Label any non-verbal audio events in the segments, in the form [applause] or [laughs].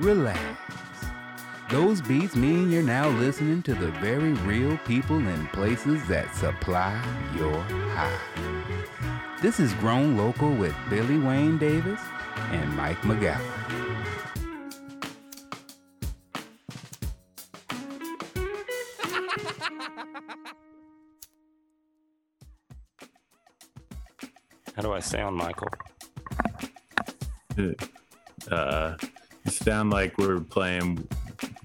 relax. Those beats mean you're now listening to the very real people and places that supply your high. This is Grown Local with Billy Wayne Davis and Mike McGowan. How do I sound, Michael? Uh, you sound like we're playing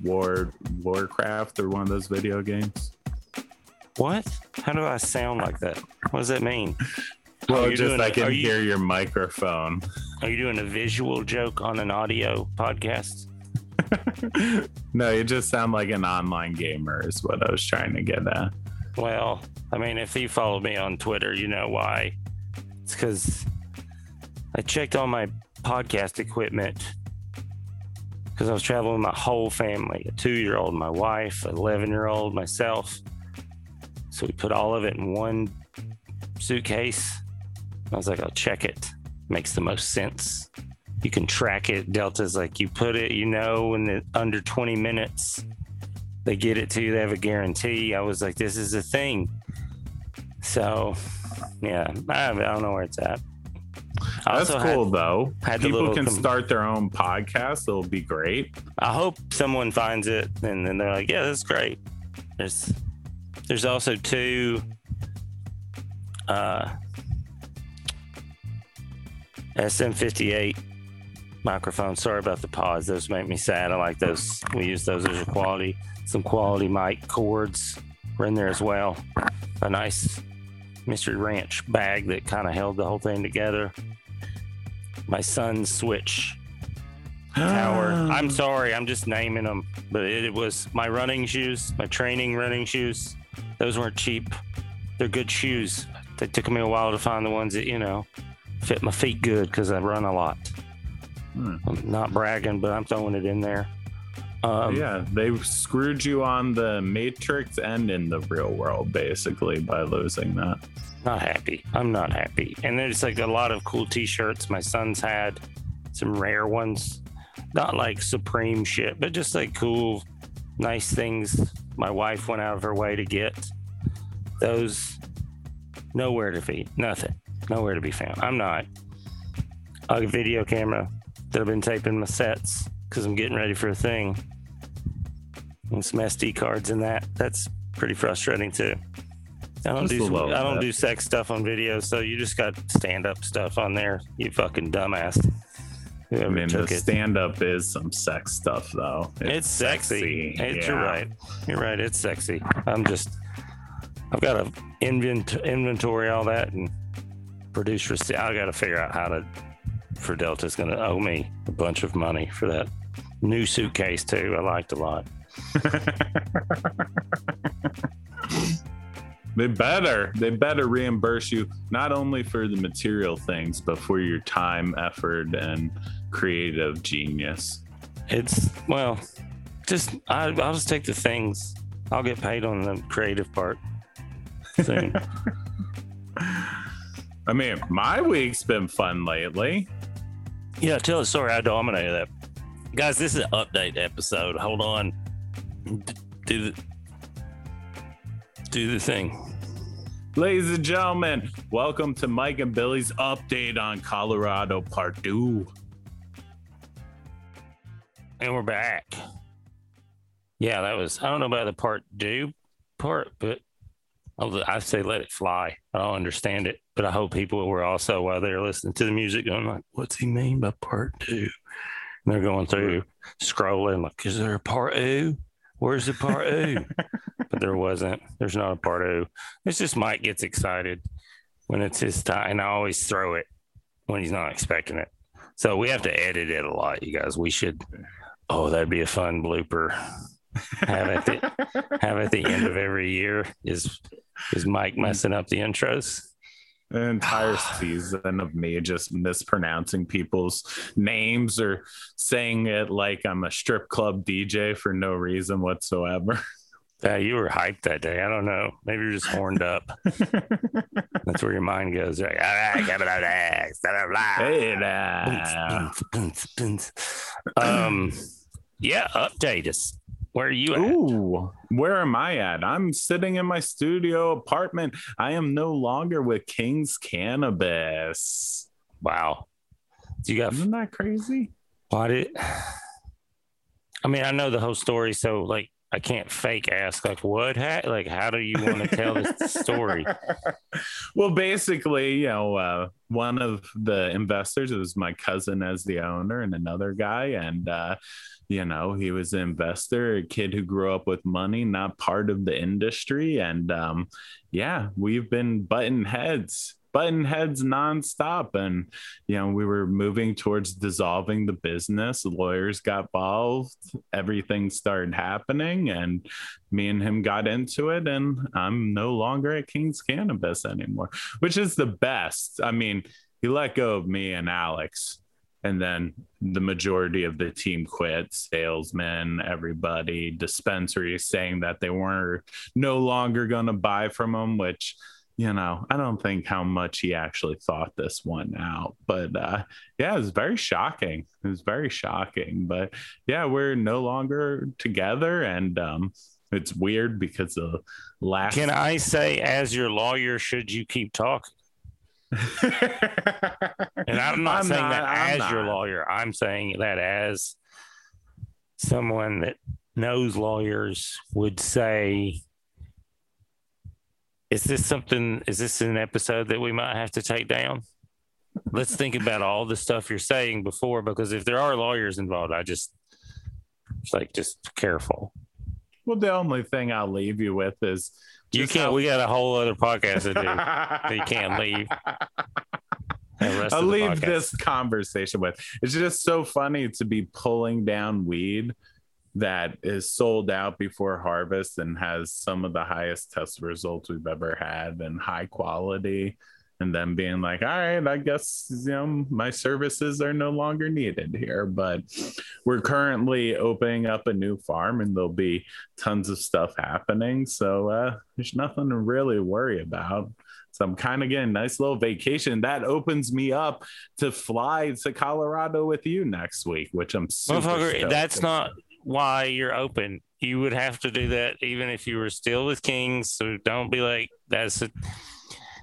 War Warcraft or one of those video games. What? How do I sound like that? What does that mean? [laughs] Well, just doing I can you- hear your microphone. Are you doing a visual joke on an audio podcast? [laughs] no, you just sound like an online gamer, is what I was trying to get at. Well, I mean, if you follow me on Twitter, you know why. It's because I checked all my podcast equipment because I was traveling with my whole family a two year old, my wife, 11 year old, myself. So we put all of it in one suitcase. I was like, I'll check it. Makes the most sense. You can track it. Delta's like, you put it, you know, in under 20 minutes they get it to you. They have a guarantee. I was like, this is a thing. So, yeah, I don't know where it's at. I That's had- cool, though. had People can com- start their own podcast. It'll be great. I hope someone finds it and then they're like, yeah, that's great. There's there's also two uh SM58 microphones. Sorry about the pause. Those make me sad. I like those. We use those as a quality. Some quality mic cords were in there as well. A nice Mystery Ranch bag that kind of held the whole thing together. My son's switch tower. [gasps] I'm sorry, I'm just naming them, but it, it was my running shoes, my training running shoes. Those weren't cheap. They're good shoes. They took me a while to find the ones that you know fit my feet good because I run a lot. Hmm. I'm not bragging, but I'm throwing it in there. Um, yeah, they screwed you on the Matrix and in the real world, basically, by losing that. Not happy. I'm not happy. And there's like a lot of cool t-shirts my son's had, some rare ones. Not like supreme shit, but just like cool, nice things my wife went out of her way to get. Those nowhere to be. Nothing. Nowhere to be found. I'm not. A video camera that I've been taping my sets because I'm getting ready for a thing. And some SD cards in that. That's pretty frustrating too. I don't Just do I don't do sex stuff on video, so you just got stand up stuff on there. You fucking dumbass. I mean, the stand up is some sex stuff, though. It's sexy. It's, You're right. You're right. It's sexy. I'm just. I've got to invent inventory all that and produce receipt. I got to figure out how to. For Delta's going to owe me a bunch of money for that new suitcase too. I liked a lot. [laughs] They better, they better reimburse you not only for the material things, but for your time, effort, and creative genius. It's well, just I, I'll just take the things. I'll get paid on the creative part soon. [laughs] I mean, my week's been fun lately. Yeah, tell a story. I dominated that. Guys, this is an update episode. Hold on. D- Do the do the thing. Ladies and gentlemen, welcome to Mike and Billy's update on Colorado Part 2. And we're back. Yeah, that was I don't know about the part do part, but I'll- say let it fly. I don't understand it, but I hope people were also while they're listening to the music going like, "What's he mean by part two? And they're going through scrolling like, "Is there a part two? Where's the part two?" [laughs] but there wasn't. There's not a part two. It's just Mike gets excited when it's his time, and I always throw it when he's not expecting it. So we have to edit it a lot, you guys. We should. Oh, that'd be a fun blooper. Have at the [laughs] have at the end of every year is is Mike messing up the intros. An entire season of me just mispronouncing people's names or saying it like I'm a strip club DJ for no reason whatsoever. [laughs] Yeah, you were hyped that day. I don't know. Maybe you're just horned up. That's where your mind goes. You're like, all right, blah, blah. Hey now. Boons, boons, boons. Um, yeah, update us. Where are you at? Ooh, where am I at? I'm sitting in my studio apartment. I am no longer with King's Cannabis. Wow. Do you got Isn't that crazy? why did I mean I know the whole story, so like I can't fake ask like what ha- like how do you want to tell this story? [laughs] well, basically, you know, uh, one of the investors was my cousin as the owner, and another guy, and uh, you know, he was an investor, a kid who grew up with money, not part of the industry, and um, yeah, we've been butting heads button heads nonstop. And, you know, we were moving towards dissolving the business. Lawyers got involved, everything started happening, and me and him got into it. And I'm no longer at King's Cannabis anymore, which is the best. I mean, he let go of me and Alex. And then the majority of the team quit salesmen, everybody, dispensaries saying that they weren't no longer going to buy from them, which you know, I don't think how much he actually thought this one out. But uh, yeah, it was very shocking. It was very shocking. But yeah, we're no longer together. And um, it's weird because the last. Can I say, as your lawyer, should you keep talking? [laughs] and I'm not I'm saying not- that I'm as your lawyer. I'm saying that as someone that knows lawyers would say, is this something, is this an episode that we might have to take down? Let's think about all the stuff you're saying before, because if there are lawyers involved, I just, it's like, just careful. well, the only thing I'll leave you with is You can't, how- we got a whole other podcast to do. you can't leave. I'll leave podcast. this conversation with. It's just so funny to be pulling down weed that is sold out before harvest and has some of the highest test results we've ever had and high quality. And then being like, all right, I guess you know my services are no longer needed here. But we're currently opening up a new farm and there'll be tons of stuff happening. So uh, there's nothing to really worry about. So I'm kind of getting a nice little vacation. That opens me up to fly to Colorado with you next week, which I'm super Motherfucker, that's about. not why you're open. You would have to do that even if you were still with Kings. So don't be like that's a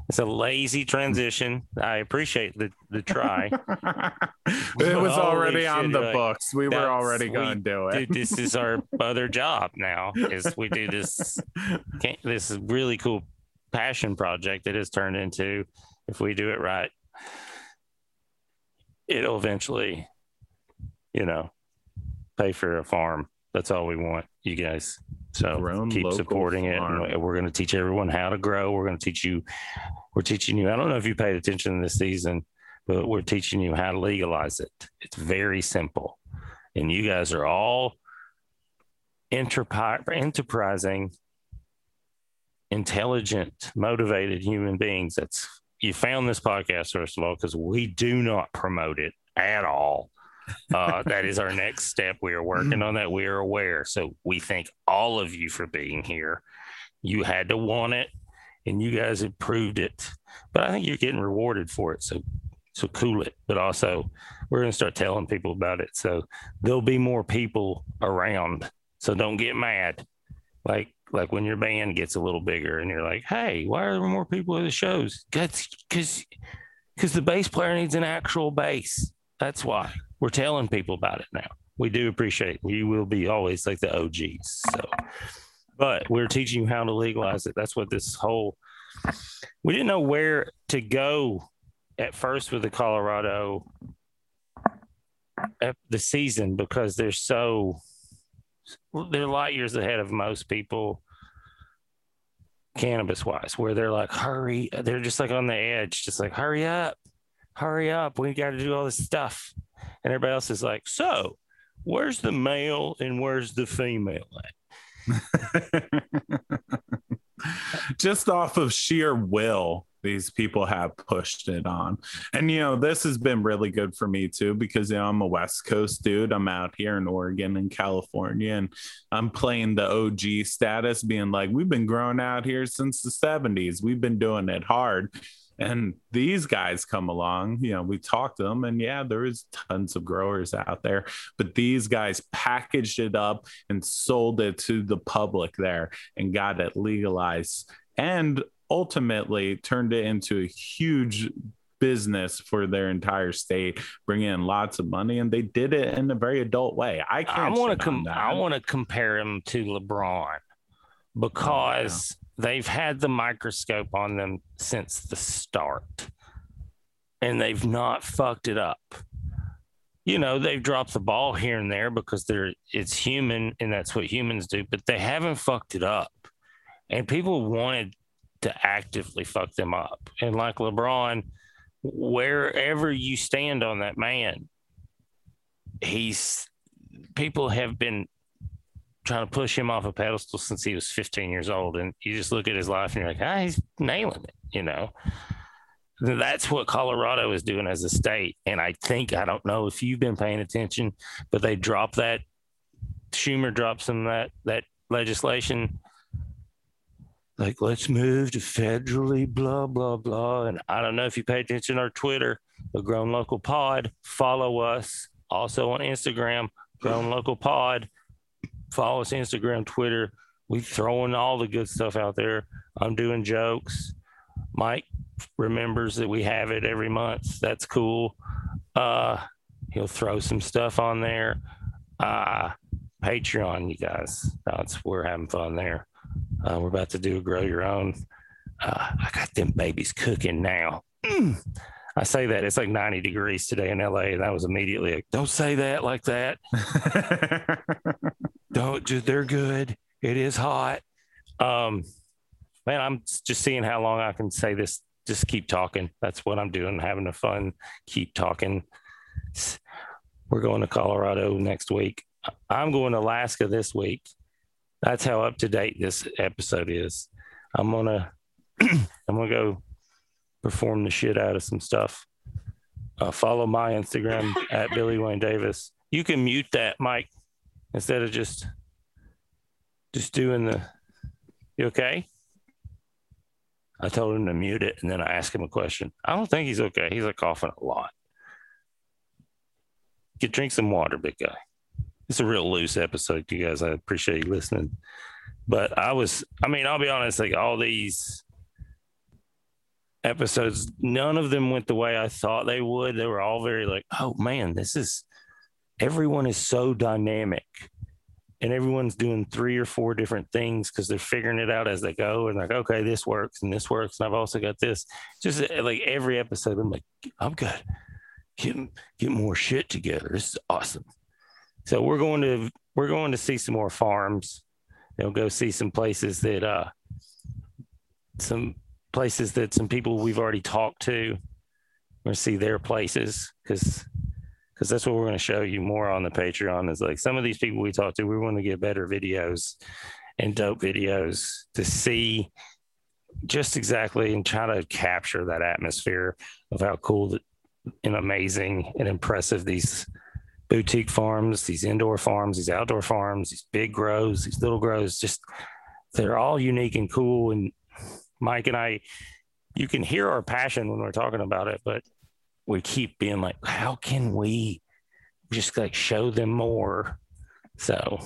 it's a lazy transition. I appreciate the the try. [laughs] it was already on the like, books. We were already going to do it. Dude, this is our [laughs] other job now. Is we do this [laughs] this is really cool passion project that has turned into if we do it right it'll eventually you know pay for a farm. That's all we want you guys. So Grown keep supporting farm. it and we're going to teach everyone how to grow. We're going to teach you we're teaching you i don't know if you paid attention this season but we're teaching you how to legalize it. It's very simple. And you guys are all enterpri- enterprising intelligent motivated human beings. That's you found this podcast first of all because we do not promote it at all uh, that is our next step. We are working on that. We are aware. So we thank all of you for being here. You had to want it and you guys have proved it but i think you're getting rewarded for it. So so cool it. But also we're going to start telling people about it. So there'll be more people around. So don't get mad. Like like when your band gets a little bigger and you're like hey why are there more people at the shows? That's because because the bass player needs an actual bass. That's why we're telling people about it now. We do appreciate we will be always like the og's so. But we're teaching you how to legalize it. That's what this whole we didn't know where to go at first with the colorado the season because they're so they're light years ahead of most people cannabis wise where they're like hurry they're just like on the edge just like hurry up hurry up we got to do all this stuff. And everybody else is like so where's the male and where's the female at? [laughs] just off of sheer will these people have pushed it on. And you know this has been really good for me too because you know i'm a west coast dude. I'm out here in oregon and california and i'm playing the og status being like we've been growing out here since the 70s we've been doing it hard And these guys come along, you know, we talked to them, and yeah, there is tons of growers out there, but these guys packaged it up and sold it to the public there and got it legalized and ultimately turned it into a huge business for their entire state, bringing in lots of money, and they did it in a very adult way. I can't. I want to com- I want to compare him to LeBron because oh, yeah. They've had the microscope on them since the start, and they've not fucked it up. You know, they've dropped the ball here and there because they're it's human and that's what humans do, but they haven't fucked it up. And people wanted to actively fuck them up. And like LeBron, wherever you stand on that man, he's people have been trying to push him off a pedestal since he was 15 years old. And you just look at his life and you're like, ah, he's nailing it, you know. That's what Colorado is doing as a state. And I think, I don't know if you've been paying attention, but they dropped that, Schumer dropped some that, that legislation like let's move to federally blah blah blah and i don't know if you pay attention to our twitter the grown local pod follow us also on instagram grown local pod follow us instagram twitter. We throwing all the good stuff out there. I'm doing jokes. Mike remembers that we have it every month. That's cool. Uh he'll throw some stuff on there. Uh patreon you guys. That's we're having fun there. Uh, we're about to do a grow your own. Uh, I got them babies cooking now. Mm. I say that it's like 90 degrees today in LA, and I was immediately like, "Don't say that like that. [laughs] Don't. Do, they're good. It is hot." Um, man, I'm just seeing how long I can say this. Just keep talking. That's what I'm doing. Having a fun. Keep talking. We're going to Colorado next week. I'm going to Alaska this week that's how up to date this episode is. I'm gonna [clears throat] I'm gonna go perform the shit out of some stuff. Uh, follow my Instagram [laughs] at Billy Wayne Davis. You can mute that, Mike, instead of just just doing the. You okay? I told him to mute it, and then I asked him a question. I don't think he's okay. He's like coughing a lot. Get drink some water, big guy it's a real loose episode, you guys. I appreciate you listening. But I was, I mean, I'll be honest, like all these episodes, none of them went the way I thought they would. They were all very like, oh man, this is everyone is so dynamic and everyone's doing three or four different things because they're figuring it out as they go and like okay this works and this works and i've also got this just uh, like every episode i'm like i'm good get, get more shit together this is awesome so we're going to we're going to see some more farms. They'll go see some places that uh some places that some people we've already talked to. We're gonna see their places because because that's what we're going to show you more on the Patreon. Is like some of these people we talked to, we want to get better videos and dope videos to see just exactly and try to capture that atmosphere of how cool and amazing and impressive these boutique farms, these indoor farms, these outdoor farms, these big grows, these little grows, just they're all unique and cool. And Mike and I, you can hear our passion when we're talking about it, but we keep being like, how can we just like show them more? So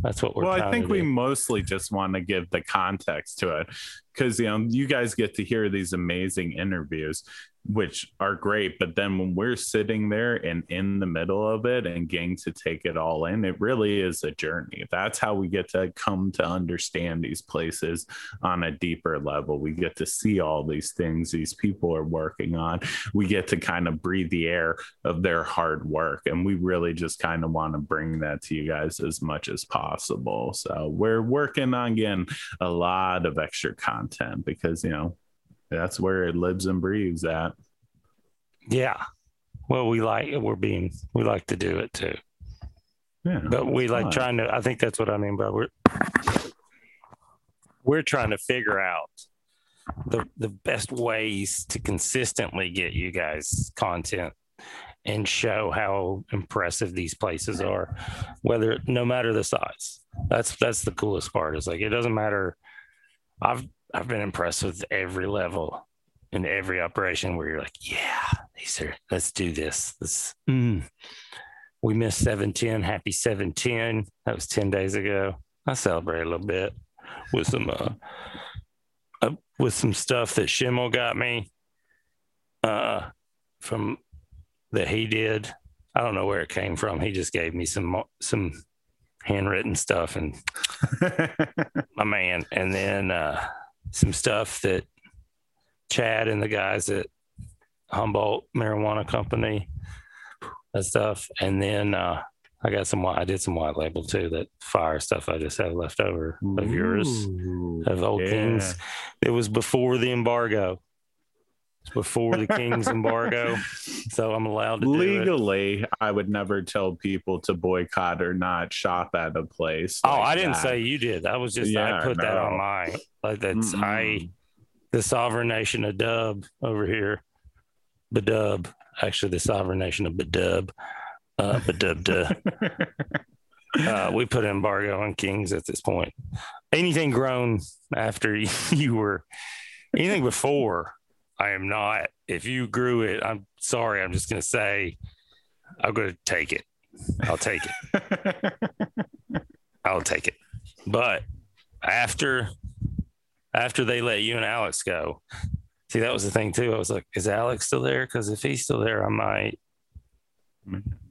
that's what we're. Well, I think we mostly just want to give the context to it because you know you guys get to hear these amazing interviews which are great. But then when we're sitting there and in the middle of it and getting to take it all in, it really is a journey. That's how we get to come to understand these places on a deeper level. We get to see all these things these people are working on. We get to kind of breathe the air of their hard work. And we really just kind of want to bring that to you guys as much as possible. So we're working on getting a lot of extra content because, you know, that's where it lives and breathes at. Yeah. Well, we like we're being we like to do it too. Yeah. But we like fun. trying to I think that's what I mean by we're we're trying to figure out the the best ways to consistently get you guys content and show how impressive these places are whether no matter the size that's that's the coolest part is like it doesn't matter i've I've been impressed with every level in every operation where you're like, yeah, these are let's do this. This mm. we missed 710. Happy 710. That was 10 days ago. I celebrate a little bit with some uh, uh with some stuff that Schimmel got me uh from that he did. I don't know where it came from. He just gave me some some handwritten stuff and [laughs] my man, and then uh, some stuff that Chad and the guys at Humboldt Marijuana Company, that stuff, and then uh, I got some. I did some white label too. That fire stuff I just have left over of yours of Old yeah. Kings. It was before the embargo before the King's embargo. [laughs] So I'm allowed to legally. I would never tell people to boycott or not shop at a place. Oh, like oh, I didn't that. say you did. I was just yeah, I put no. that on my like that's Mm-mm. I the sovereign nation of Dub over here. Badub. Actually the sovereign nation of Badub. Uh Badub [laughs] uh, we put embargo on kings at this point. Anything grown after [laughs] you were anything before I am not. If you grew it, I'm sorry. I'm just going to say, I'm going to take it. I'll take it. [laughs] I'll take it. But after after they let you and Alex go, see that was the thing too. I was like, is Alex still there? Because if he's still there, I might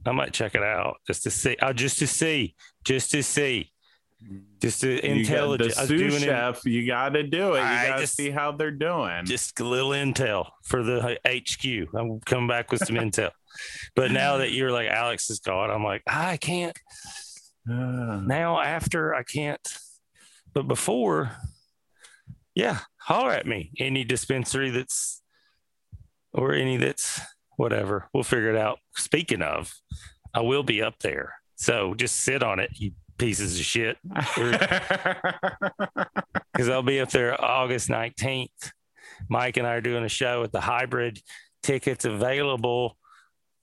I might check it out just to see. Uh, just to see, just to see. Just to intelligence. The sous chef, it. you got to do it. You got to see how they're doing. Just a little intel for the HQ. I'm coming back with some intel. [laughs] But now that you're like Alex is gone, I'm like I can't. Uh, now after I can't, but before, yeah, holler at me. Any dispensary that's or any that's whatever. We'll figure it out. Speaking of, I will be up there. So just sit on it, you pieces of shit. Because [laughs] [laughs] I'll be up there August 19th. Mike and I are doing a show at the hybrid tickets available.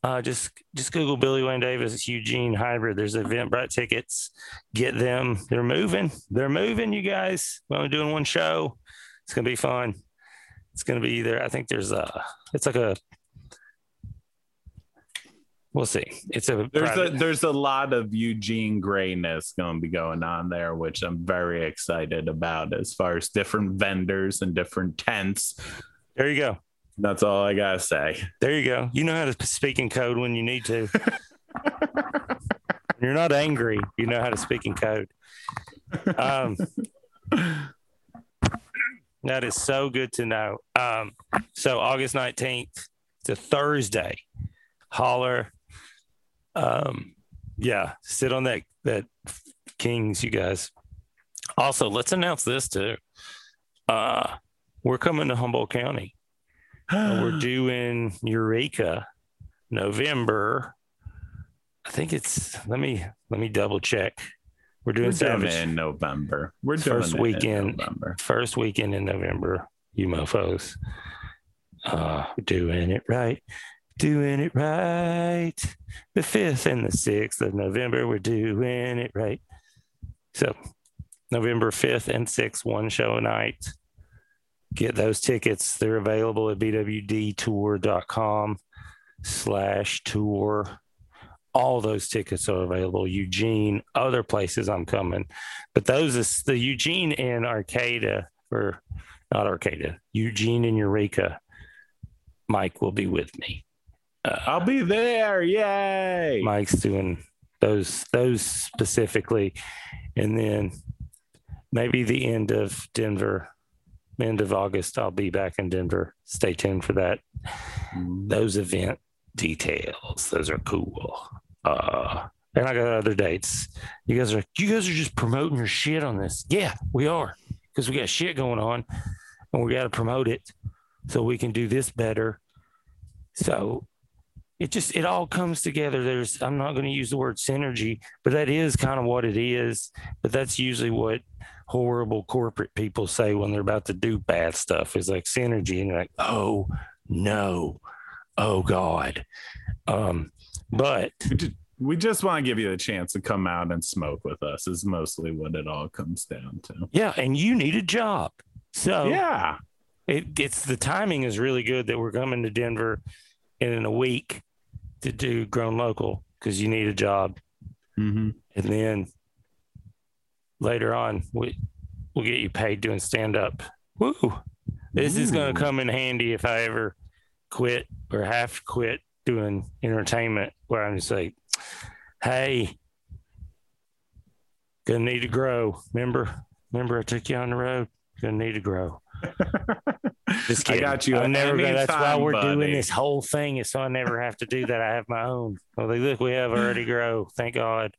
Uh, just just Google Billy Wayne Davis Eugene Hybrid. There's Eventbrite tickets. Get them. They're moving. They're moving, you guys. We're only doing one show. It's gonna be fun. It's gonna be there. I think there's a. It's like a we'll see. It's a there's private... a there's a lot of Eugene grayness going to be going on there, which I'm very excited about as far as different vendors and different tents. There you go. That's all I gotta say. There you go. You know how to speak in code when you need to. [laughs] You're not angry. You know how to speak in code. Um, that is so good to know. Um, so August 19th, it's a Thursday. Holler um, yeah, sit on that that Kings, you guys. Also, let's announce this too. Uh, we're coming to Humboldt County. uh, we're [gasps] doing Eureka November. I think it's let me let me double check. We're doing, we're doing in November. We're doing first weekend. First weekend in November. You mofo's. Uh, doing it right doing it right. The 5th and the 6th of November, we're doing it right. So, November 5th and 6th, one show a night. Get those tickets. They're available at bwdtour.com slash tour. All those tickets are available. Eugene, other places I'm coming. But those is the Eugene and Arcata, or not Arcata, Eugene and Eureka. Mike will be with me. Uh, I'll be there. Yay. Mike's doing those those specifically. And then maybe the end of Denver, end of August, I'll be back in Denver. Stay tuned for that. Mm. Those event details. Those are cool. Uh and I got other dates. You guys are you guys are just promoting your shit on this. Yeah, we are. Because we got shit going on and we gotta promote it so we can do this better. So it just it all comes together. There's i'm not going to use the word synergy but that is kind of what it is. But that's usually what horrible corporate people say when they're about to do bad stuff is like synergy and you're like oh no. Oh god. Um but we just want to give you a chance to come out and smoke with us is mostly what it all comes down to. Yeah and you need a job. So yeah. it it's the timing is really good that we're coming to Denver in a week to do grown local because you need a job, Mm-hmm. and then later on we we'll get you paid doing stand up. Woo! This is going to come in handy if I ever quit or have to quit doing entertainment, where I'm just like, hey, gonna need to grow. Remember, remember I took you on the road. Gonna need to grow. [laughs] Just I kidding. got you. I'm never that's why we're doing this whole thing is so I never have to do that. I have my own. Well, they- look, we have already [laughs] grow. Thank God.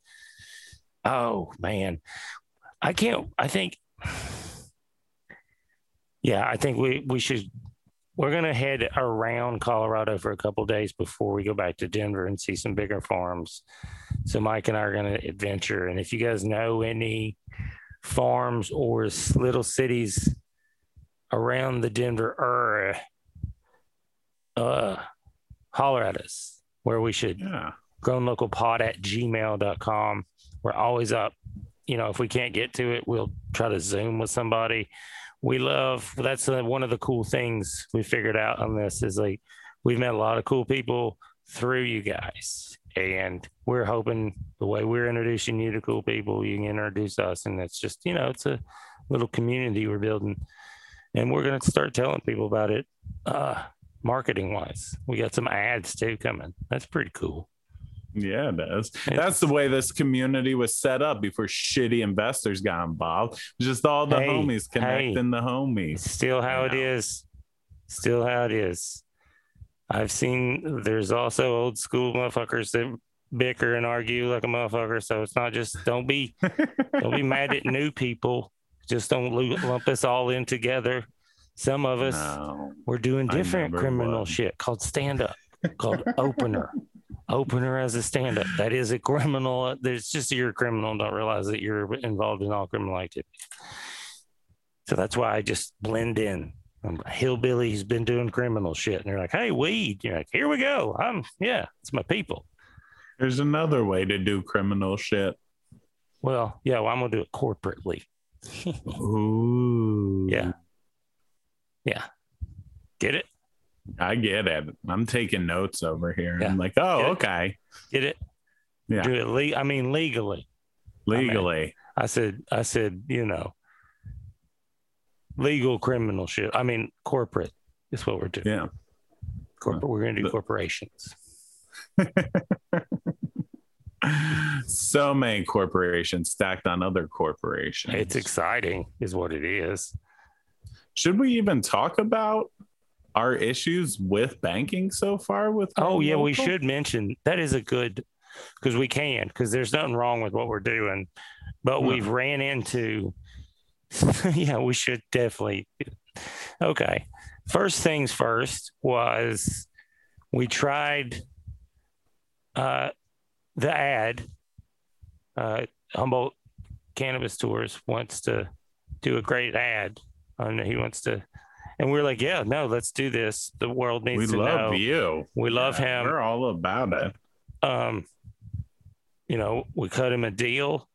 Oh man, I can't. I think. Yeah, I think we we should. We're gonna head around Colorado for a couple days before we go back to Denver and see some bigger farms. So Mike and I are gonna adventure, and if you guys know any farms or little cities around the Denver area, uh, holler at us where we should Yeah. grownlocalpod at gmail.com. We're always up. You know, if we can't get to it, we'll try to Zoom with somebody. We love that's uh, one of the cool things we figured out on this is like we've met a lot of cool people through you guys. And we're hoping the way we're introducing you to cool people, you can introduce us. And it's just, you know, it's a little community we're building. And we're going to start telling people about it uh, marketing wise. We got some ads too coming. That's pretty cool. Yeah, it. It's- That's the way this community was set up before shitty investors got involved. Just all the Hey, homies connecting the homies. Still how it Yeah. is. Still how it is. I've seen there's also old school motherfuckers that bicker and argue like a motherfucker. So it's not just don't be don't be mad at new people. Just don't lump us all in together. Some of us No. we're doing different criminal would. shit called stand up, called opener. [laughs] Opener as a stand up. That is a criminal. There's just you're a criminal. Don't realize that you're involved in all criminal activity. So that's why I just blend in. I'm a hillbilly who's been doing criminal shit. And they're like, hey, weed. You're like, here we go. I'm, yeah, it's my people. There's another way to do criminal shit. Well, yeah, well, I'm going to do it corporately. Ooh. Yeah. Yeah. Get it? I get it. I'm taking notes over here. Yeah. I'm like, oh, Yeah. okay. Get it? Yeah. Do it. Le- I mean, legally. Legally. I said, I said, you know, legal criminal shit. I mean, corporate is what we're doing. Yeah. Corporate. We're going to do corporations. [laughs] so many corporations stacked on other corporations. It's exciting, is what it is. Should we even talk about our issues with banking so far with Oh, yeah, we should mention that is a good because we can, because there's nothing wrong with what we're doing, but No. we've ran into, [laughs] yeah, we should definitely. Okay. First things first was we tried uh, the ad. Uh, Humboldt Cannabis Tours wants to do a great ad. And he wants to, and we're like, yeah, no, let's do this. The world needs We to love know. you. We love Yeah, him. We're all about it. um, you know, we cut him a deal.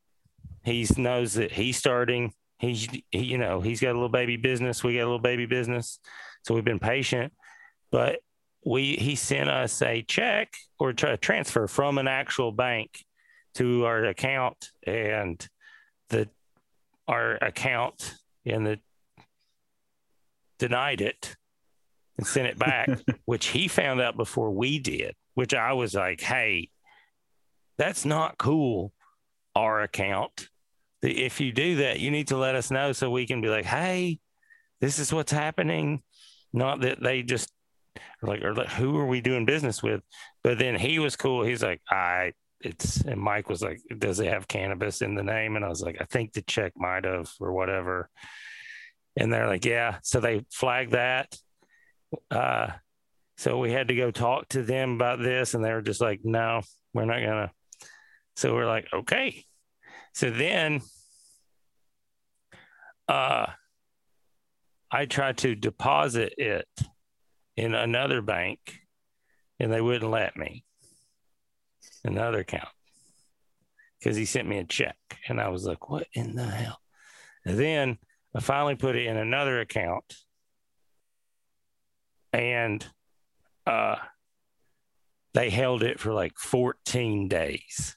He knows that he's starting. He's, he, you know, he's got a little baby business. We got a little baby business. So we've been patient, but we, he sent us a check or a transfer from an actual bank to our account and the, our account and the denied it and sent it back, [laughs] which he found out before we did, which I was like, hey, that's not cool. Our account. If you do that, you need to let us know so we can be like, hey, this is what's happening. Not that they just are like, or like, who are we doing business with? But then he was cool. He's like, I, it's, and Mike was like, does it have cannabis in the name? And I was like, I think the check might have or whatever. And they're like, yeah. So they flagged that. Uh, so we had to go talk to them about this, and they were just like, no, we're not gonna. So we're like, okay. So then uh I tried to deposit it in another bank and they wouldn't let me. Another account. Because he sent me a check. And I was like, what in the hell? And then I finally put it in another account and uh, they held it for like 14 days.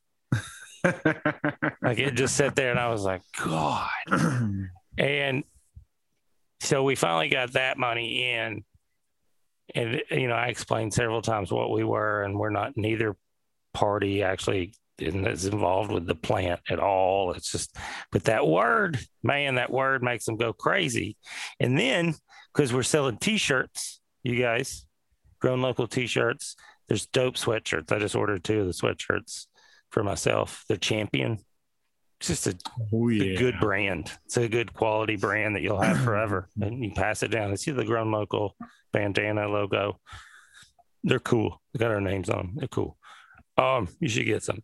like it just sat there, and I was like, God. [clears throat] and so we finally got that money in, and you know, I explained several times what we were, and we're not neither party actually is involved with the plant at all. It's just, but that word, man, that word makes them go crazy. And then because we're selling T-shirts, you guys, grown local T-shirts. There's dope sweatshirts. I just ordered two of the sweatshirts for myself. They're champion. It's just a, oh, yeah. a good brand. It's a good quality brand that you'll have forever, [clears throat] and you pass it down. I see the grown local bandana logo. They're cool. They got our names on them. They're cool. Um, you should get some.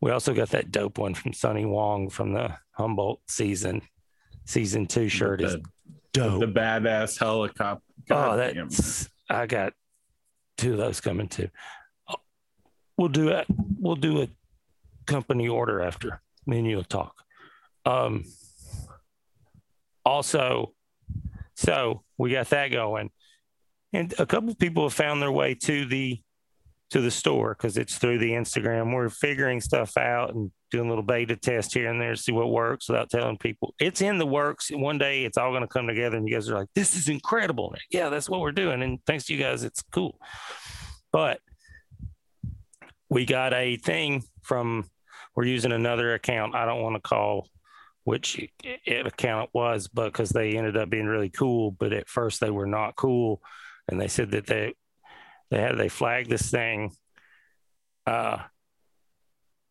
We also got that dope one from Sonny Wong from the Humboldt season. Season two shirt the, is dope. The badass helicopter. God oh, that's I got two of those coming too. We'll do it. We'll do a company order after. Me and you'll talk. Um also, so we got that going. And a couple people have found their way to the to the store because it's through the Instagram. We're figuring stuff out and doing a little beta test here and there to see what works without telling people. It's in the works. One day it's all going to come together and you guys are like, this is incredible. Yeah, that's what we're doing. And thanks to you guys, it's cool. But we got a thing from, we're using another account. I don't want to call which account it was, but because they ended up being really cool. But at first they were not cool. And they said that they, they had they flagged this thing uh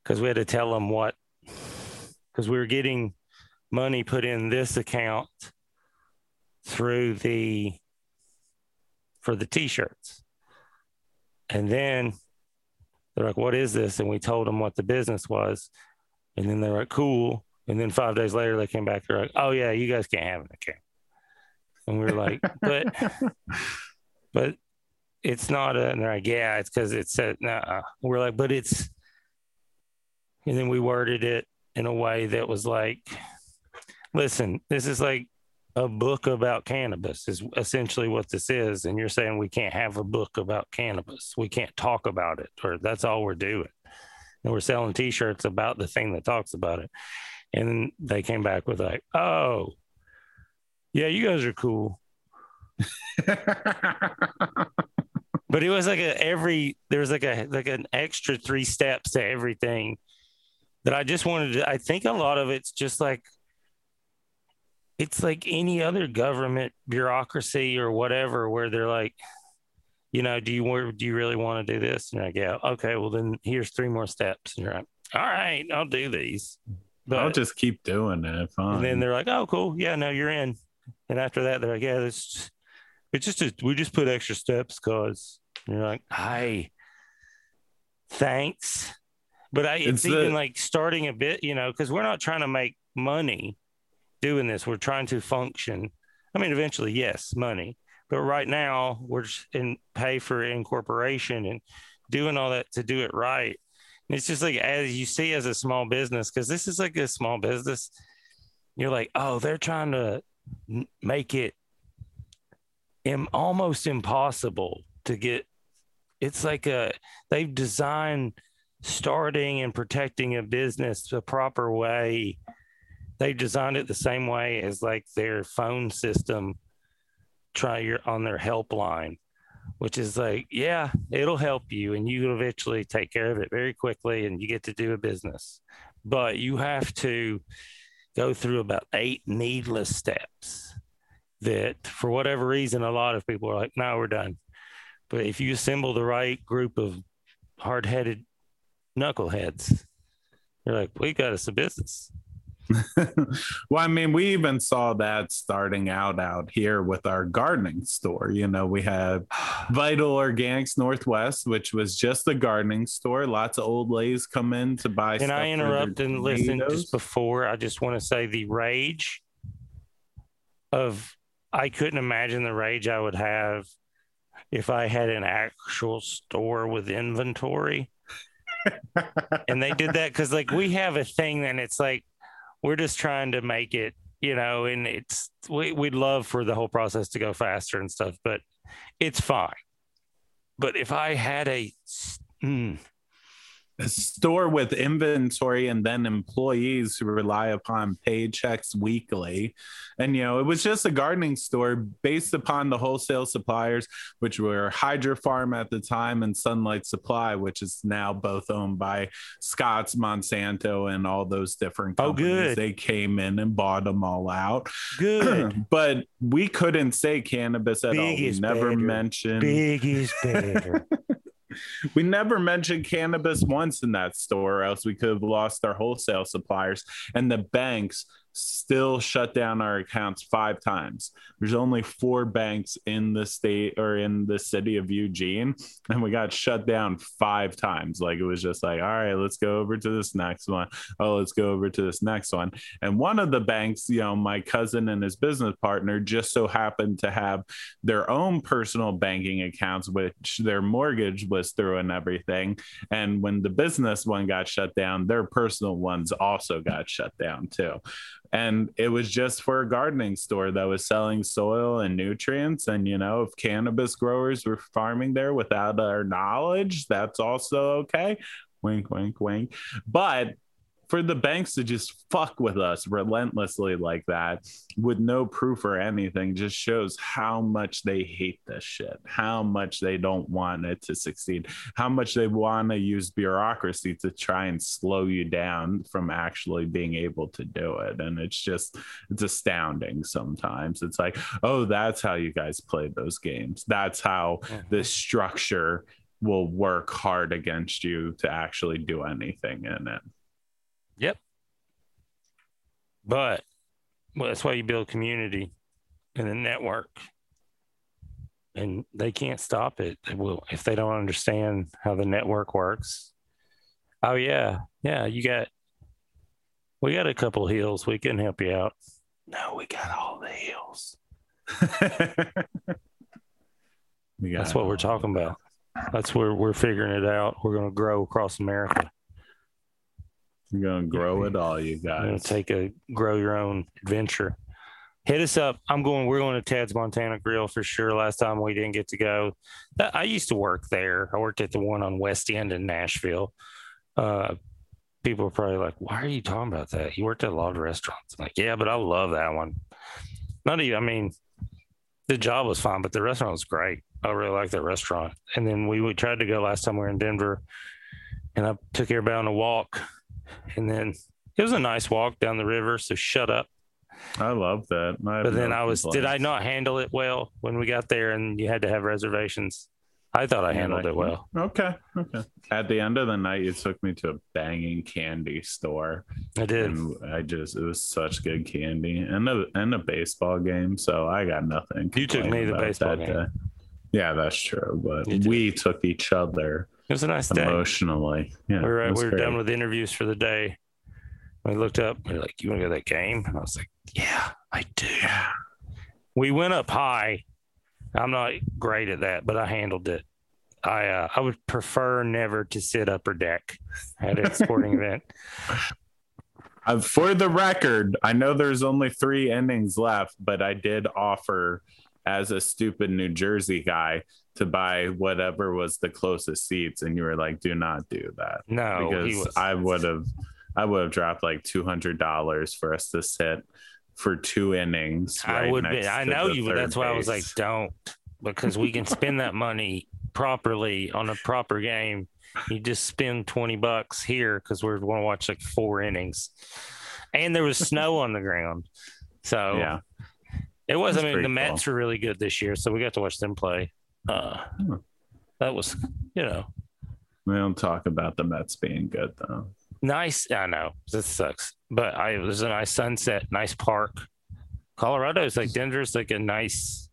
because we had to tell them what because we were getting money put in this account through the for the t-shirts and then they're like what is this? And we told them what the business was. And then they're like cool. And then five days later they came back. They're like oh yeah you guys can't have an account. And we were like [laughs] but but it's not a, and they're like, yeah, it's because it said, nah. We're like, but it's, and then we worded it in a way that was like, listen, this is like a book about cannabis, is essentially what this is. And you're saying we can't have a book about cannabis. We can't talk about it, or that's all we're doing. And we're selling t shirts about the thing that talks about it. And they came back with, like, oh, yeah, you guys are cool. [laughs] but it was like a every there was like a like an extra three steps to everything that I just wanted to I think a lot of it's just like it's like any other government bureaucracy or whatever where they're like you know do you do you really want to do this? And you're like yeah okay well then here's three more steps. And you're like all right I'll do these. But I'll just keep doing it fine. and then they're like oh cool. Yeah no you're in. And after that they're like yeah this it's just a, we just put extra steps because you're like, hi, thanks. But I, it's, it's even like starting a bit, you know, because we're not trying to make money doing this. We're trying to function. I mean, eventually, yes, money. But right now, we're in pay for incorporation and doing all that to do it right. And it's just like as you see as a small business, because this is like a small business. You're like, oh, they're trying to make it Im- almost impossible to get. It's like a they've designed starting and protecting a business the proper way. They designed it the same way as like their phone system. Try your on their helpline, which is like, yeah, it'll help you, and you eventually take care of it very quickly, and you get to do a business. But you have to go through about eight needless steps that for whatever reason, a lot of people are like, no, we're done. But if you assemble the right group of hard headed knuckleheads, you're like, we got us a business. [laughs] well, I mean, we even saw that starting out out here with our gardening store. You know, we have [sighs] Vital Organics Northwest, which was just a gardening store. Lots of old ladies come in to buy. Can I interrupt and listen just before? I just want to say the rage of I couldn't imagine the rage I would have if I had an actual store with inventory. [laughs] and they did that because like we have a thing and it's like we're just trying to make it you know, and it's we we'd love for the whole process to go faster and stuff, but it's fine. But if I had a mm, a store with inventory and then employees who rely upon paychecks weekly. And, you know, it was just a gardening store based upon the wholesale suppliers, which were Hydrofarm at the time and Sunlight Supply, which is now both owned by Scotts, Monsanto, and all those different Oh, companies. good. They came in and bought them all out. good, [clears throat] but we couldn't say cannabis at all. We never better. mentioned big is better. [laughs] we never mentioned cannabis once in that store, or else we could have lost our wholesale suppliers. And the banks still shut down our accounts five times. There's only four banks in the state or in the city of Eugene, and we got shut down five times. Like it was just like, all right, let's go over to this next one. Oh, let's go over to this next one. And one of the banks, you know, my cousin and his business partner just so happened to have their own personal banking accounts, which their mortgage was through and everything. And when the business one got shut down, their personal ones also got shut down too. And it was just for a gardening store that was selling soil and nutrients. And, you know, if cannabis growers were farming there without our knowledge, that's also okay. Wink, wink, wink. But for the banks to just fuck with us relentlessly like that with no proof or anything just shows how much they hate this shit, how much they don't want it to succeed, how much they want to use bureaucracy to try and slow you down from actually being able to do it. And it's just, it's astounding sometimes. It's like, oh, that's how you guys play those games. That's how mm-hmm. this structure will work hard against you to actually do anything in it. Yep. But well, that's why you build community and a network. And they can't stop it. They will if they don't understand how the network works. Oh yeah. Yeah, you got we got a couple hills. We can help you out. No, we got all the. [laughs] We That's what we're talking about. That's where we're figuring it out. We're gonna grow across America. You're gonna grow it all, you guys. take a grow your own adventure. Hit us up. I'm going. We're going to Ted's Montana Grill for sure. Last time we didn't get to go. I used to work there. I worked at the one on West End in Nashville. Uh, people are probably like, "Why are you talking about that?" You worked at a lot of restaurants. I'm like, yeah, but I love that one. Not even. I mean, the job was fine, but the restaurant was great. I really like that restaurant. And then we, we tried to go last time we were in Denver, and I took everybody on a walk, and then it was a nice walk down the river. So shut up. I love that. I But then no I was, did I not handle it well when we got there and you had to have reservations? I thought I handled like- it well. Okay. Okay. At the end of the night, you took me to a banging candy store, I did. and I just it was such good candy and a and a baseball game. So I got nothing. You took me to the baseball game. day. Yeah, that's true. But we took each other It was a nice day. emotionally. Yeah, we were, we were great. done with interviews for the day. We looked up. We are like, "You want to go to that game?" And I was like, "Yeah, I do." We went up high. I'm not great at that, but I handled it. I uh, I would prefer never to sit upper deck at a [laughs] sporting event. Uh, for the record, I know there's only three innings left, but I did offer as a stupid New Jersey guy to buy whatever was the closest seats, and you were like, "Do not do that," No, because. I would have, I would have dropped like two hundred dollars for us to sit for two innings. I would be. I know you, but that's why I was like, don't, because we can spend that money properly on a proper game. You just spend twenty bucks here because we're going to watch like four innings, and there was snow on the ground, so yeah, it was. That's I mean, the Mets were really good this year, so we got to watch them play. Uh, Hmm. that was, you know, we don't talk about the Mets being good though. nice. I know this sucks, but I it was a nice sunset, nice park. Colorado is like Denver's like a nice.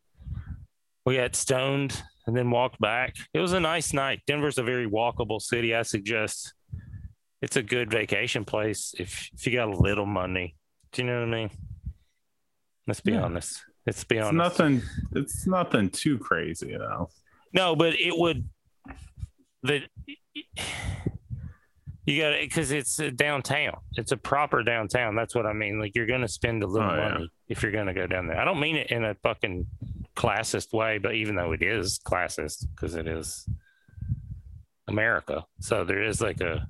We got stoned and then walked back. It was a nice night. Denver's a very walkable city. I suggest it's a good vacation place if if you got a little money. Do you know what I mean? Let's be Yeah. honest. Let's be It's nothing. It's nothing too crazy though. No, but it would the You got it because it's a downtown. It's a proper downtown. That's what I mean. Like you're going to spend a little Oh, yeah. money if you're going to go down there. I don't mean it in a fucking classist way, but even though it is classist because it is America, so there is like a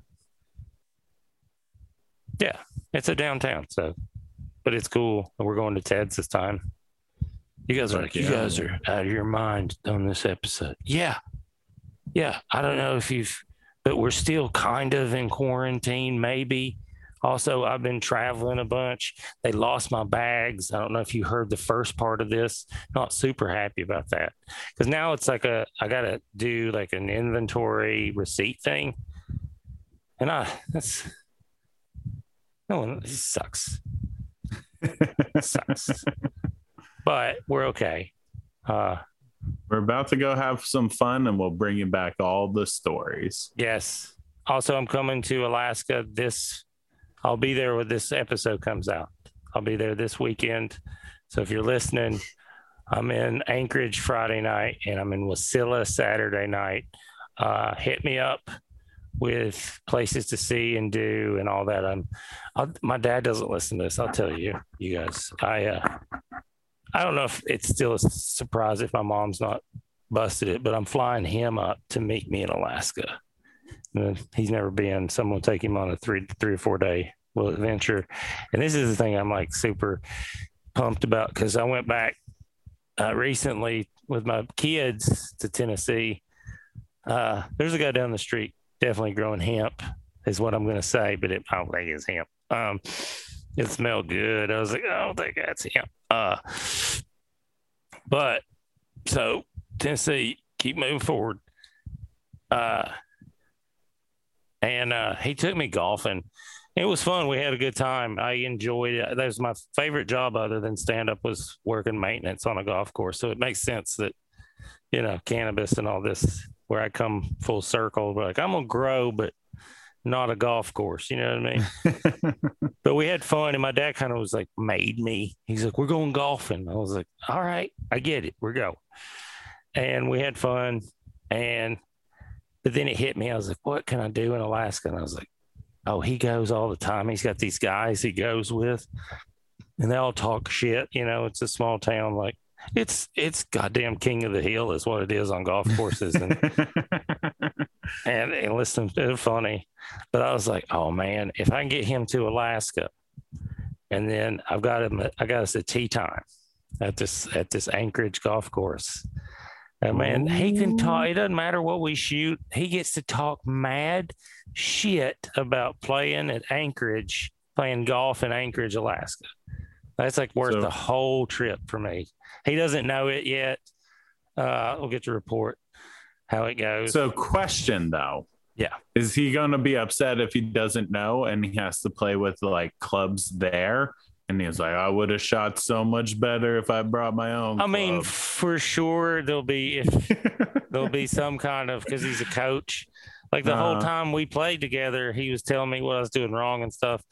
yeah, it's a downtown. So, but it's cool. We're going to Ted's this time. You guys are like, you yeah. guys are out of your mind on this episode. Yeah, yeah. I don't know if you've but we're still kind of in quarantine, maybe. Also, I've been traveling a bunch. They lost my bags. I don't know if you heard the first part of this. Not super happy about that because now it's like a I gotta do like an inventory receipt thing, and I [laughs] that's no one this sucks. [laughs] sucks, but we're okay. Uh, We're about to go have some fun and we'll bring you back all the stories. Yes. Also, I'm coming to Alaska this. I'll be there when this episode comes out. I'll be there this weekend. So if you're listening, I'm in Anchorage Friday night and I'm in Wasilla Saturday night. Uh, hit me up with places to see and do and all that. I'm. I'll, my dad doesn't listen to this. I'll tell you, you guys. I. Uh, I don't know if it's still a surprise if my mom's not busted it, but I'm flying him up to meet me in Alaska. And he's never been. Someone take him on a three three or four day little adventure. And this is the thing I'm like super pumped about because I went back uh, recently with my kids to Tennessee. Uh, there's a guy down the street definitely growing hemp, is what I'm going to say, but it, I don't think it's hemp. Um, it smelled good. I was like, I don't think that's hemp. Uh, but so Tennessee, keep moving forward. Uh, and uh, he took me golfing. It was fun. We had a good time. I enjoyed it. That was my favorite job, other than stand up, was working maintenance on a golf course. So it makes sense that you know cannabis and all this, where I come full circle. We're like, I'm gonna grow, but not a golf course. You know what I mean? [laughs] but we had fun, and my dad kind of was like, made me. He's like, we're going golfing. I was like, all right, I get it. We're go. And we had fun, and but then it hit me. I was like, what can I do in Alaska? And I was like, oh, he goes all the time. He's got these guys he goes with, and they all talk shit. You know, it's a small town. Like it's it's goddamn king of the hill is what it is on golf courses, and [laughs] and, and listen, they're funny. But I was like, oh man, if I can get him to Alaska, and then I've got him, I got us a tee time at this at this Anchorage golf course. And man, he can talk. It doesn't matter what we shoot. He gets to talk mad shit about playing at Anchorage, playing golf in Anchorage, Alaska. That's like worth So- the whole trip for me. He doesn't know it yet. Uh, we'll get to report how it goes. so, question though. Yeah. Is he going to be upset if he doesn't know and he has to play with like clubs there? And he's like, I would have shot so much better if I brought my own. I mean, for sure there'll be if [laughs] there'll be some kind of because he's a coach. Like the whole Uh-huh. time we played together, he was telling me what I was doing wrong and stuff,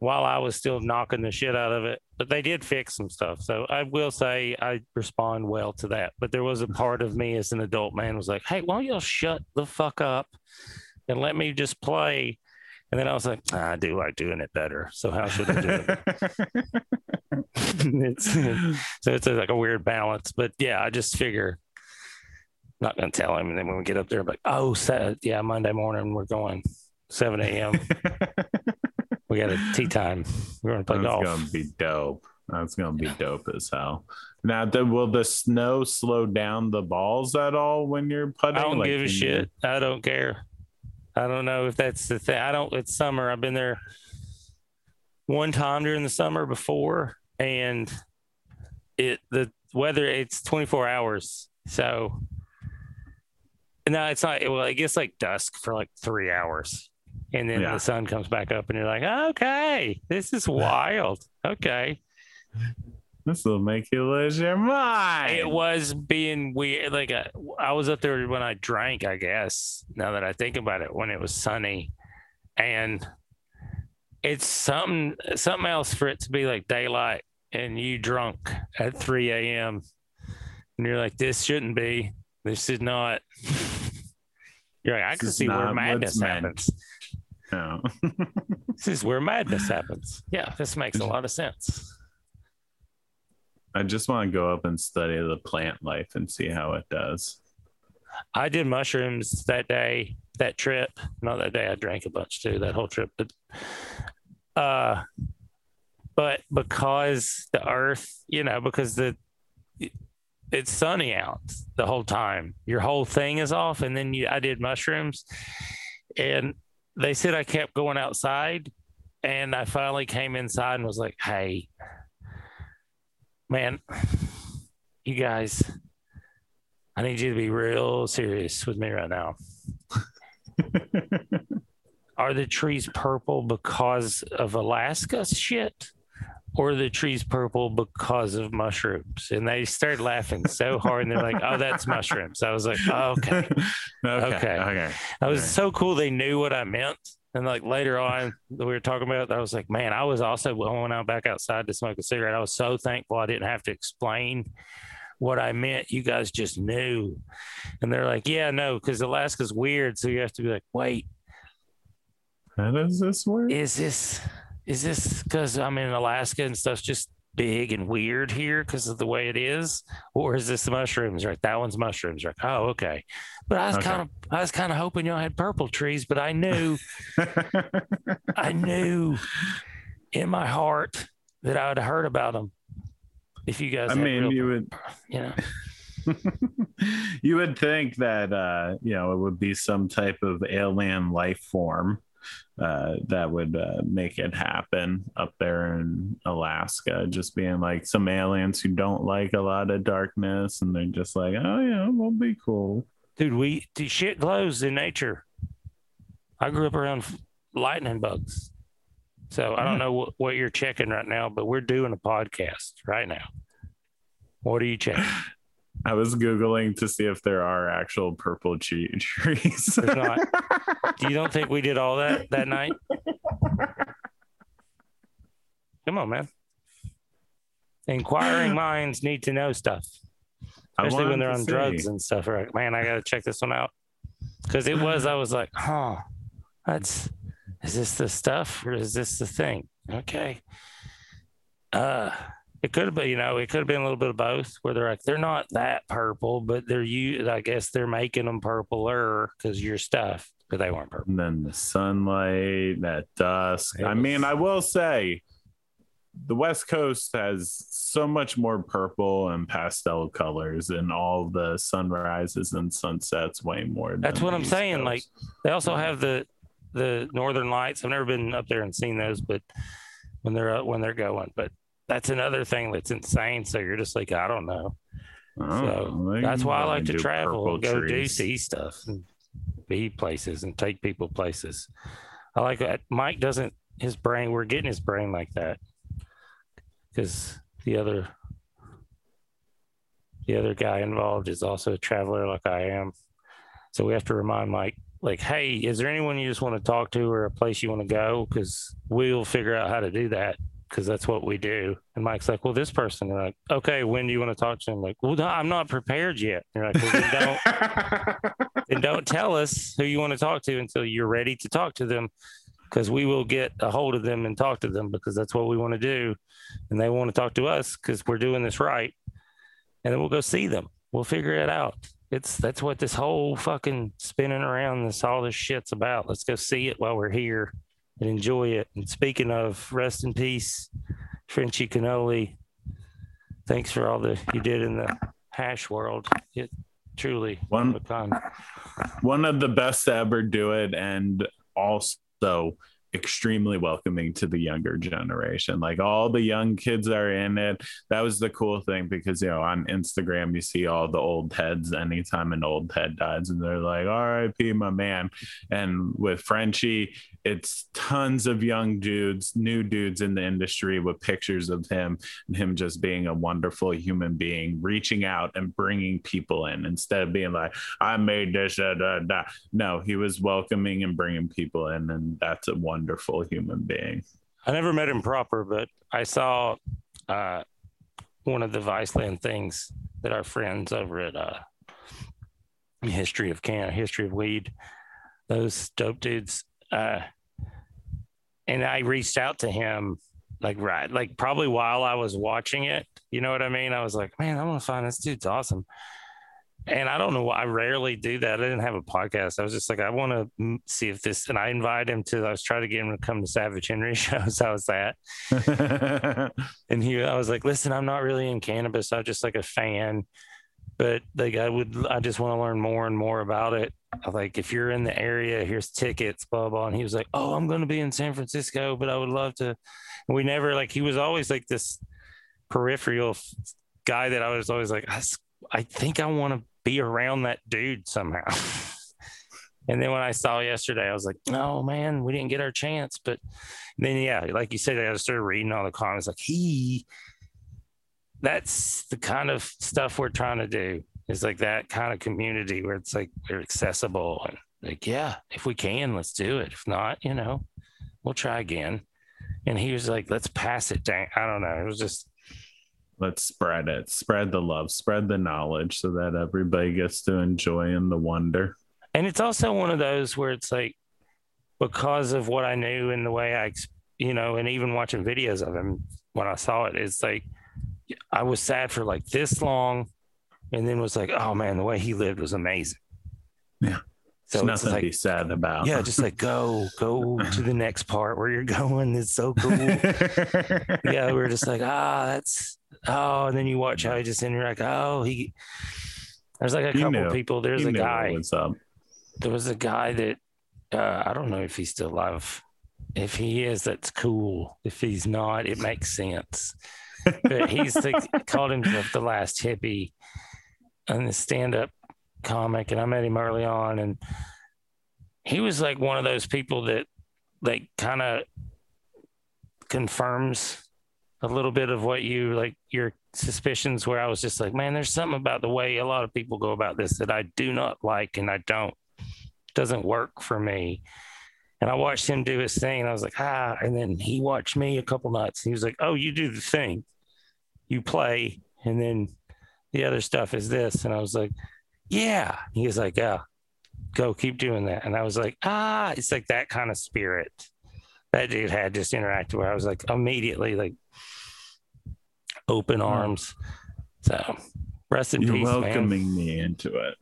while I was still knocking the shit out of it. But they did fix some stuff, so I will say I respond well to that. But there was a part of me as an adult man was like, "Hey, why don't y'all shut the fuck up and let me just play?" And then I was like, "Ah, "I do like doing it better, so how should I do it?" [laughs] it's so it's like a weird balance. But yeah, I just figure not gonna tell him. And then when we get up there, I'm like, oh, yeah, Monday morning we're going 7 a.m. [laughs] we got a tee time. We're gonna play That's golf. gonna be dope. That's gonna be dope as hell. Now, th- will the snow slow down the balls at all when you're putting? I don't Like, give a you- shit. I don't care. I don't know if that's the thing. I don't. It's summer. I've been there one time during the summer before, and it the weather. It's 24 hours, so no, it's not. Well, it gets like dusk for like three hours, and then Yeah. the sun comes back up, and you're like, okay, this is [laughs] wild. Okay, This will make you lose your mind. It was being weird. Like uh, I was up there when I drank, I guess. Now that I think about it, when it was sunny, and it's something something else for it to be like daylight and you drunk at 3 a.m. and you're like, this shouldn't be. This is not. [laughs] You're like, I This can see where madness happens. Yeah. [laughs] This is where madness happens. Yeah, this makes a lot of sense. I just want to go up and study the plant life and see how it does. I did mushrooms that day, that trip. Not that day. I drank a bunch too. That whole trip, but uh, but because the Earth, you know, because the it's sunny out the whole time, your whole thing is off. And then you, I did mushrooms, and they said I kept going outside, and I finally came inside and was like, "Hey, man, you guys." I need you to be real serious with me right now. [laughs] Are the trees purple because of Alaska shit? Or the trees purple because of mushrooms? And they started laughing so hard and they're like, oh, that's mushrooms. I was like, oh, okay. [laughs] okay. Okay. Okay. I was Right. so cool they knew what I meant. And like later on, we were talking about, I was like, man, I was also when going out back outside to smoke a cigarette. I was so thankful I didn't have to explain what I meant. You guys just knew. And they're like, yeah, no, because Alaska's weird. So you have to be like, wait, How does this work? is this, is this because I'm in Alaska and stuff's just big and weird here because of the way it is? Or is this the mushrooms? Right. That one's mushrooms. Right. Oh, okay. But I was Okay. kind of, I was kind of hoping y'all had purple trees, but I knew [laughs] I knew in my heart that I would have heard about them. If you guys, I mean, real- you would [laughs] you know, [laughs] you would think that uh, you know it would be some type of alien life form uh, that would uh, make it happen up there in Alaska. Just being like some aliens who don't like a lot of darkness, and they're just like, oh yeah, we'll be cool. dude, we dude, shit glows in nature. I grew up around lightning bugs, so I don't know what, what you're checking right now, but we're doing a podcast right now. What are you checking? [laughs] I was googling to see if there are actual purple tree- [laughs] trees. There's not. You don't think we did all that that night? Come on, man. Inquiring minds need to know stuff. Especially when they're on see. drugs and stuff. Right, man, I gotta check this one out because it was. I was like, huh, that's is this the stuff or is this the thing? Okay. Uh, it could have been, you know, it could have been a little bit of both. Where they're like, they're not that purple, but they're you. I guess they're making them purpler because your stuff, but they weren't purple. And then the sunlight, that dusk. It I mean, I will say the West Coast has so much more purple and pastel colors and all the sunrises and sunsets way more. than That's what I'm East saying, like, They also have the the Northern Lights. I've never been up there and seen those, but when they're uh, when they're going, but that's another thing that's insane. So you're just like, I don't know. Oh, So that's why I like to travel, go do see stuff, and be places, and take people places. I like that. Mike doesn't. His brain. We're getting his brain like that because the other the other guy involved is also a traveler like I am. So we have to remind Mike, like, hey, is there anyone you just want to talk to or a place you want to go? Because we'll figure out how to do that because that's what we do. And Mike's like, well, this person. We're like, okay, when do you want to talk to him? Like, well, no, I'm not prepared yet. You're like, well, then don't [laughs] then don't tell us who you want to talk to until you're ready to talk to them because we will get a hold of them and talk to them because that's what we want to do and they want to talk to us because we're doing this right and then we'll go see them we'll figure it out it's that's what this whole fucking spinning around this all this shit's about let's go see it while we're here and enjoy it. And speaking of rest in peace frenchy cannoli. Thanks for all the you did in the hash world. It truly One- one of the best to ever do it and also extremely welcoming to the younger generation like all the young kids are in it that was the cool thing because you know on instagram you see all the old heads anytime an old head dies and they're like rip my man and with Frenchy it's tons of young dudes new dudes in the industry with pictures of him and him just being a wonderful human being reaching out and bringing people in instead of being like i made this uh, da, da. no he was welcoming and bringing people in and that's a wonderful human being I never met him proper, but I saw uh, one of the Viceland things that our friends over at uh, History of Can, History of Weed, those dope dudes, uh, and I reached out to him like right like probably while I was watching it. You know what I mean? I was like, man, I want to find this dude's awesome. And I don't know. I rarely do that. I didn't have a podcast. I was just like, I want to see if this. And I invited him to. I was trying to get him to come to Savage Henry [laughs] shows. How was that? [laughs] and he, I was like, listen, I'm not really in cannabis. I'm just like a fan. But like, I would, I just want to learn more and more about it. Like, if you're in the area, here's tickets, blah blah. And he was like, oh, I'm going to be in San Francisco, but I would love to. And we never like. He was always like this peripheral guy that I was always like, I, I think I want to be around that dude somehow. [laughs] and then when I saw yesterday, I was like, no, man, we didn't get our chance. But then, yeah, like you said, I started reading all the comments like, he, that's the kind of stuff we're trying to do It's like that kind of community where it's like they're accessible and like, yeah, if we can, let's do it. If not, you know, we'll try again. And he was like, let's pass it down. I don't know. It was just, let's spread it. Spread the love. Spread the knowledge so that everybody gets to enjoy and the wonder. And it's also one of those where it's like because of what i knew and the way i you know and even watching videos of him when i saw it it's like i was sad for like this long and then was like oh man the way he lived was amazing. Yeah so There's nothing like, to be sad about. Yeah, just like go, go [laughs] to the next part where you're going. It's so cool. [laughs] yeah, we are just like, ah, that's oh, and then you watch how he just and you're like, Oh, he. There's like a couple knew. people. There's he a guy. Up? There was a guy that uh, I don't know if he's still alive. If he is, that's cool. If he's not, it makes sense. But he's the, [laughs] called himself the last hippie, and the stand-up comic, and I met him early on, and he was like one of those people that like kind of confirms a little bit of what you like your suspicions where I was just like, man, there's something about the way a lot of people go about this that I do not like and I don't doesn't work for me. And I watched him do his thing and I was like, ah, and then he watched me a couple nights. and He was like, Oh, you do the thing. You play and then the other stuff is this. And I was like, Yeah. He was like, Yeah, go keep doing that. And I was like, ah, it's like that kind of spirit that dude had just interacted where I was like immediately like open arms. So rest in You're peace. welcoming man. me into it.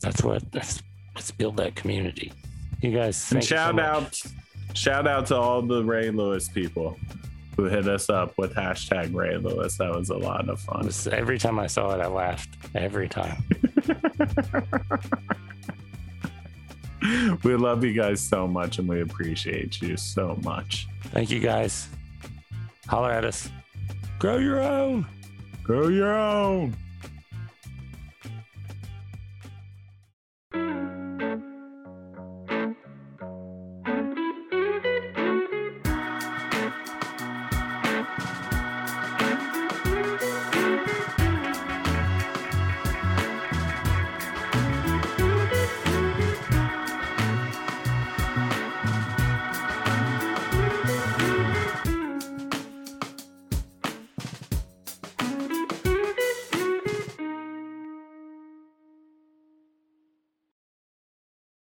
That's what let's, let's build that community. You guys and shout so out shout out to all the Ray Lewis people who hit us up with hashtag Ray Lewis. That was a lot of fun. Was, every time I saw it, I laughed. Every time. [laughs] we love you guys so much and we appreciate you so much. Thank you guys. Holler at us. Grow your own. Grow your own.